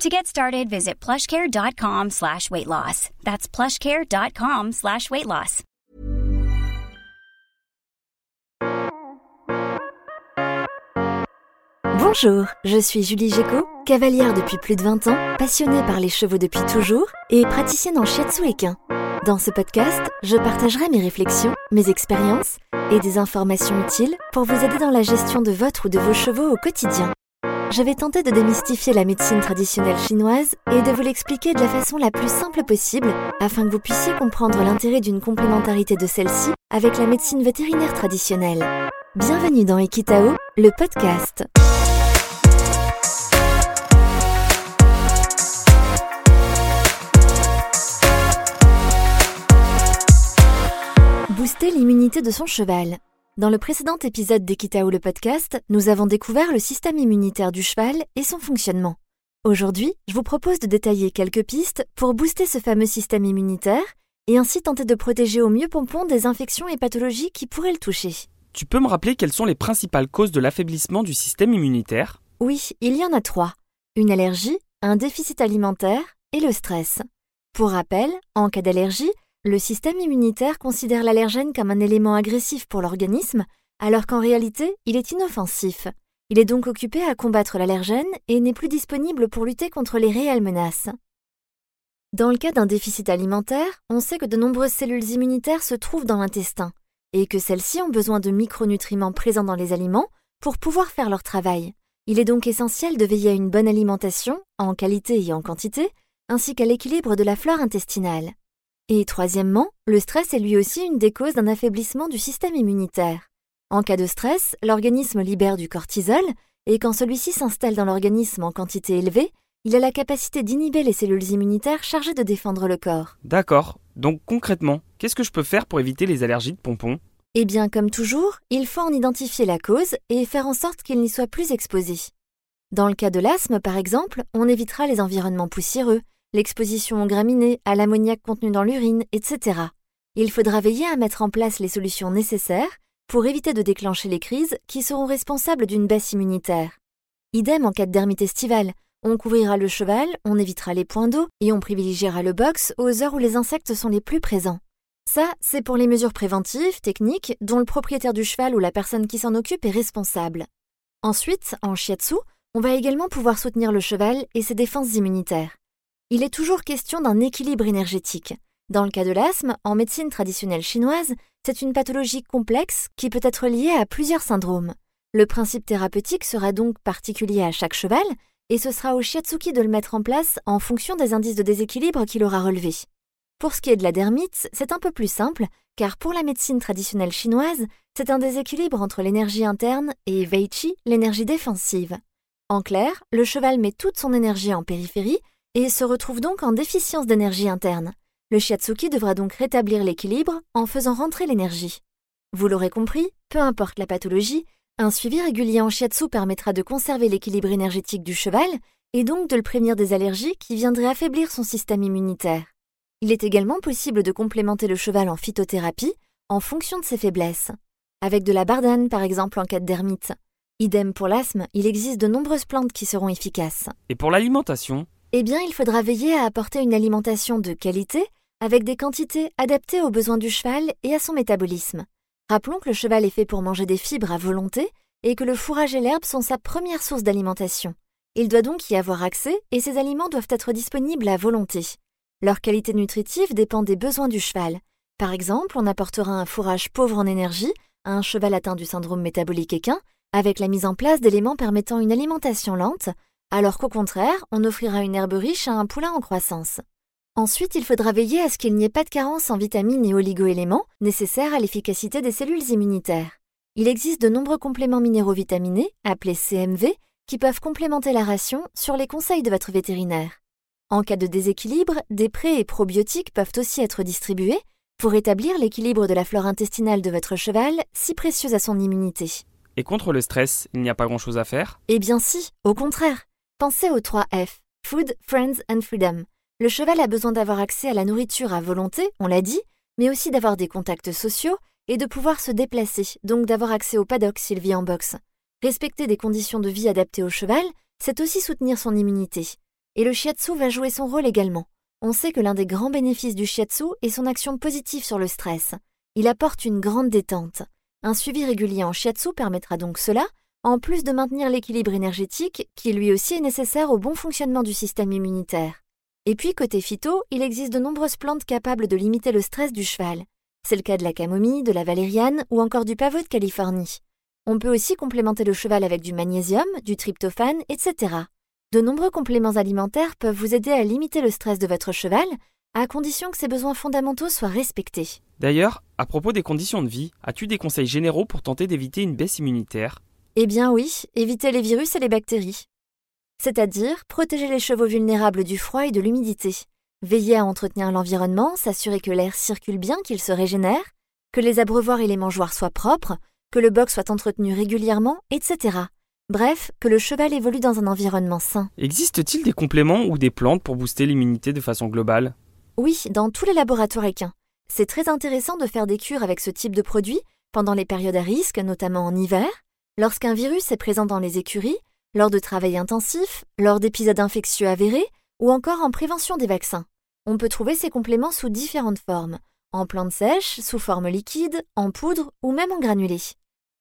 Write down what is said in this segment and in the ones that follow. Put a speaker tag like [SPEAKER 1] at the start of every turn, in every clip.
[SPEAKER 1] To get started, visit plushcare.com slash weight loss. That's plushcare.com slash weight loss.
[SPEAKER 2] Bonjour, je suis Julie Géco, cavalière depuis plus de 20 ans, passionnée par les chevaux depuis toujours et praticienne en shiatsu équin. Dans ce podcast, je partagerai mes réflexions, mes expériences et des informations utiles pour vous aider dans la gestion de votre ou de vos chevaux au quotidien. Je vais tenter de démystifier la médecine traditionnelle chinoise et de vous l'expliquer de la façon la plus simple possible afin que vous puissiez comprendre l'intérêt d'une complémentarité de celle-ci avec la médecine vétérinaire traditionnelle. Bienvenue dans Equitao, le podcast. Booster l'immunité de son cheval. Dans le précédent épisode d'Equitao le podcast, nous avons découvert le système immunitaire du cheval et son fonctionnement. Aujourd'hui, je vous propose de détailler quelques pistes pour booster ce fameux système immunitaire et ainsi tenter de protéger au mieux Pompon des infections et pathologies qui pourraient le toucher.
[SPEAKER 3] Tu peux me rappeler quelles sont les principales causes de l'affaiblissement du système immunitaire?
[SPEAKER 2] Oui, il y en a trois. Une allergie, un déficit alimentaire et le stress. Pour rappel, en cas d'allergie, le système immunitaire considère l'allergène comme un élément agressif pour l'organisme, alors qu'en réalité, il est inoffensif. Il est donc occupé à combattre l'allergène et n'est plus disponible pour lutter contre les réelles menaces. Dans le cas d'un déficit alimentaire, on sait que de nombreuses cellules immunitaires se trouvent dans l'intestin et que celles-ci ont besoin de micronutriments présents dans les aliments pour pouvoir faire leur travail. Il est donc essentiel de veiller à une bonne alimentation, en qualité et en quantité, ainsi qu'à l'équilibre de la flore intestinale. Et troisièmement, le stress est lui aussi une des causes d'un affaiblissement du système immunitaire. En cas de stress, l'organisme libère du cortisol, et quand celui-ci s'installe dans l'organisme en quantité élevée, il a la capacité d'inhiber les cellules immunitaires chargées de défendre le corps.
[SPEAKER 3] D'accord. Donc concrètement, qu'est-ce que je peux faire pour éviter les allergies de pompons?
[SPEAKER 2] Eh bien, comme toujours, il faut en identifier la cause et faire en sorte qu'il n'y soit plus exposé. Dans le cas de l'asthme, par exemple, on évitera les environnements poussiéreux, l'exposition aux graminées, à l'ammoniac contenu dans l'urine, etc. Il faudra veiller à mettre en place les solutions nécessaires pour éviter de déclencher les crises qui seront responsables d'une baisse immunitaire. Idem en cas de dermite estivale. On couvrira le cheval, on évitera les points d'eau et on privilégiera le box aux heures où les insectes sont les plus présents. Ça, c'est pour les mesures préventives, techniques, dont le propriétaire du cheval ou la personne qui s'en occupe est responsable. Ensuite, en shiatsu, on va également pouvoir soutenir le cheval et ses défenses immunitaires il est toujours question d'un équilibre énergétique. Dans le cas de l'asthme, en médecine traditionnelle chinoise, c'est une pathologie complexe qui peut être liée à plusieurs syndromes. Le principe thérapeutique sera donc particulier à chaque cheval, et ce sera au shiatsuki de le mettre en place en fonction des indices de déséquilibre qu'il aura relevés. Pour ce qui est de la dermite, c'est un peu plus simple, car pour la médecine traditionnelle chinoise, c'est un déséquilibre entre l'énergie interne et Weiqi, l'énergie défensive. En clair, le cheval met toute son énergie en périphérie, et se retrouve donc en déficience d'énergie interne. Le shiatsuki devra donc rétablir l'équilibre en faisant rentrer l'énergie. Vous l'aurez compris, peu importe la pathologie, un suivi régulier en shiatsu permettra de conserver l'équilibre énergétique du cheval et donc de le prévenir des allergies qui viendraient affaiblir son système immunitaire. Il est également possible de complémenter le cheval en phytothérapie en fonction de ses faiblesses, avec de la bardane par exemple en cas de dermite. Idem pour l'asthme, il existe de nombreuses plantes qui seront efficaces.
[SPEAKER 3] Et pour l'alimentation
[SPEAKER 2] eh bien, il faudra veiller à apporter une alimentation de qualité avec des quantités adaptées aux besoins du cheval et à son métabolisme. Rappelons que le cheval est fait pour manger des fibres à volonté et que le fourrage et l'herbe sont sa première source d'alimentation. Il doit donc y avoir accès et ces aliments doivent être disponibles à volonté. Leur qualité nutritive dépend des besoins du cheval. Par exemple, on apportera un fourrage pauvre en énergie à un cheval atteint du syndrome métabolique équin, avec la mise en place d'éléments permettant une alimentation lente, alors qu'au contraire, on offrira une herbe riche à un poulain en croissance. Ensuite, il faudra veiller à ce qu'il n'y ait pas de carence en vitamines et oligoéléments nécessaires à l'efficacité des cellules immunitaires. Il existe de nombreux compléments minéraux vitaminés, appelés CMV, qui peuvent complémenter la ration sur les conseils de votre vétérinaire. En cas de déséquilibre, des pré- et probiotiques peuvent aussi être distribués pour établir l'équilibre de la flore intestinale de votre cheval, si précieuse à son immunité.
[SPEAKER 3] Et contre le stress, il n'y a pas grand-chose à faire?
[SPEAKER 2] Eh bien si, au contraire. Pensez aux 3 F Food, Friends and Freedom. Le cheval a besoin d'avoir accès à la nourriture à volonté, on l'a dit, mais aussi d'avoir des contacts sociaux et de pouvoir se déplacer, donc d'avoir accès au paddock s'il vit en boxe. Respecter des conditions de vie adaptées au cheval, c'est aussi soutenir son immunité. Et le shiatsu va jouer son rôle également. On sait que l'un des grands bénéfices du shiatsu est son action positive sur le stress. Il apporte une grande détente. Un suivi régulier en shiatsu permettra donc cela, en plus de maintenir l'équilibre énergétique qui lui aussi est nécessaire au bon fonctionnement du système immunitaire. Et puis côté phyto, il existe de nombreuses plantes capables de limiter le stress du cheval. C'est le cas de la camomille, de la valériane ou encore du pavot de Californie. On peut aussi complémenter le cheval avec du magnésium, du tryptophane, etc. De nombreux compléments alimentaires peuvent vous aider à limiter le stress de votre cheval, à condition que ses besoins fondamentaux soient respectés.
[SPEAKER 3] D'ailleurs, à propos des conditions de vie, as-tu des conseils généraux pour tenter d'éviter une baisse immunitaire?
[SPEAKER 2] Eh bien oui, évitez les virus et les bactéries. C'est-à-dire protéger les chevaux vulnérables du froid et de l'humidité. Veillez à entretenir l'environnement, s'assurer que l'air circule bien, qu'il se régénère, que les abreuvoirs et les mangeoires soient propres, que le box soit entretenu régulièrement, etc. Bref, que le cheval évolue dans un environnement sain.
[SPEAKER 3] Existe-t-il des compléments ou des plantes pour booster l'immunité de façon globale?
[SPEAKER 2] Oui, dans tous les laboratoires équins. C'est très intéressant de faire des cures avec ce type de produit pendant les périodes à risque, notamment en hiver, lorsqu'un virus est présent dans les écuries, lors de travail intensif, lors d'épisodes infectieux avérés ou encore en prévention des vaccins. On peut trouver ces compléments sous différentes formes, en plantes sèches, sous forme liquide, en poudre ou même en granulé.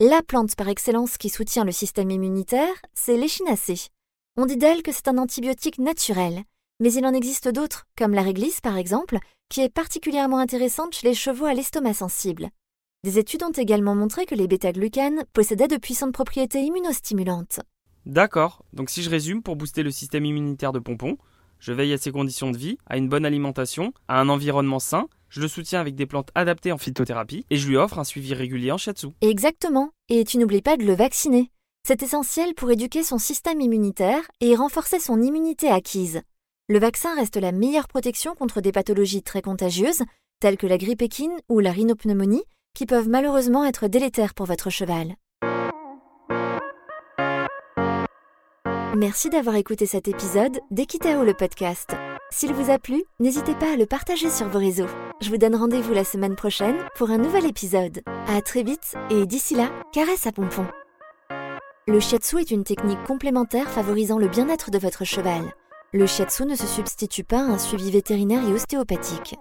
[SPEAKER 2] La plante par excellence qui soutient le système immunitaire, c'est l'échinacée. On dit d'elle que c'est un antibiotique naturel, mais il en existe d'autres, comme la réglisse par exemple, qui est particulièrement intéressante chez les chevaux à l'estomac sensible. Des études ont également montré que les bêta-glucanes possédaient de puissantes propriétés immunostimulantes.
[SPEAKER 3] D'accord, donc si je résume, pour booster le système immunitaire de Pompon, je veille à ses conditions de vie, à une bonne alimentation, à un environnement sain, je le soutiens avec des plantes adaptées en phytothérapie et je lui offre un suivi régulier en shiatsu.
[SPEAKER 2] Exactement, et tu n'oublies pas de le vacciner. C'est essentiel pour éduquer son système immunitaire et renforcer son immunité acquise. Le vaccin reste la meilleure protection contre des pathologies très contagieuses, telles que la grippe équine ou la rhinopneumonie, qui peuvent malheureusement être délétères pour votre cheval. Merci d'avoir écouté cet épisode d'Equitao le podcast. S'il vous a plu, n'hésitez pas à le partager sur vos réseaux. Je vous donne rendez-vous la semaine prochaine pour un nouvel épisode. À très vite et d'ici là, caresse à pompon. Le shiatsu est une technique complémentaire favorisant le bien-être de votre cheval. Le shiatsu ne se substitue pas à un suivi vétérinaire et ostéopathique.